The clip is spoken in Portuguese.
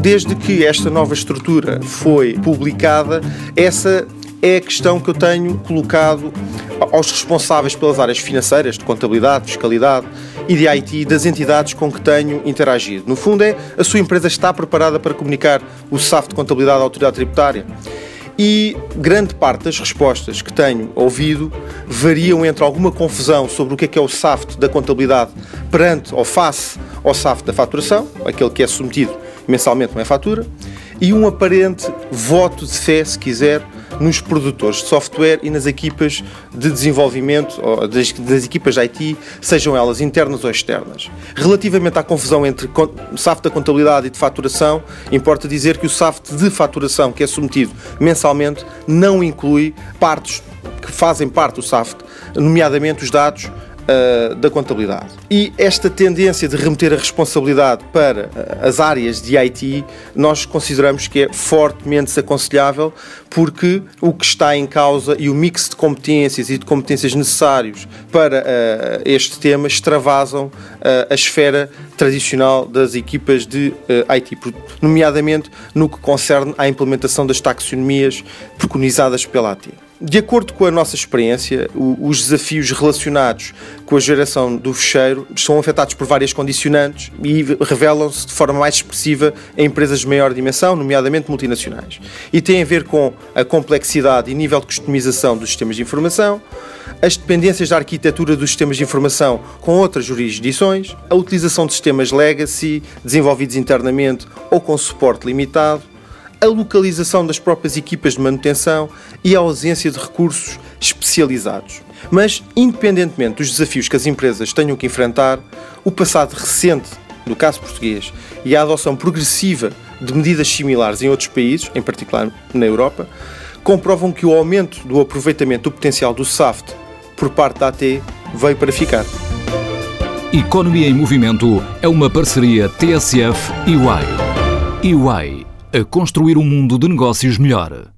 Desde que esta nova estrutura foi publicada, essa é a questão que eu tenho colocado aos responsáveis pelas áreas financeiras, de contabilidade, fiscalidade e de IT das entidades com que tenho interagido. No fundo, é a sua empresa está preparada para comunicar o SAF de contabilidade à autoridade tributária. E grande parte das respostas que tenho ouvido variam entre alguma confusão sobre o que é que é o SAFT da contabilidade perante ou face ao SAFT da faturação, aquele que é submetido mensalmente uma fatura, e um aparente voto de fé, se quiser, nos produtores de software e nas equipas de desenvolvimento, das, das, equipas de IT, sejam elas internas ou externas. Relativamente à confusão entre SAFT da contabilidade e de faturação, importa dizer que o SAFT de faturação, que é submetido mensalmente, não inclui partes que fazem parte do SAFT, nomeadamente os dados uh, da contabilidade. E esta tendência de remeter a responsabilidade para uh, as áreas de IT, nós consideramos que é fortemente desaconselhável, porque o que está em causa e o mix de competências e de competências necessários para uh, este tema extravasam a esfera tradicional das equipas de IT, nomeadamente no que concerne à implementação das taxonomias preconizadas pela AT. De acordo com a nossa experiência, os desafios relacionados com a geração do fecheiro são afetados por várias condicionantes e revelam-se de forma mais expressiva em empresas de maior dimensão, nomeadamente multinacionais. E têm a ver com a complexidade e nível de customização dos sistemas de informação, as dependências da arquitetura dos sistemas de informação com outras jurisdições, a utilização de sistemas legacy desenvolvidos internamente ou com suporte limitado, a localização das próprias equipas de manutenção e a ausência de recursos especializados. Mas, independentemente dos desafios que as empresas tenham que enfrentar, o passado recente, no caso português, e a adoção progressiva de medidas similares em outros países, em particular na Europa, comprovam que o aumento do aproveitamento do potencial do SAFT por parte da AT veio para ficar. Economia em Movimento é uma parceria TSF e UI. UI a construir um mundo de negócios melhor.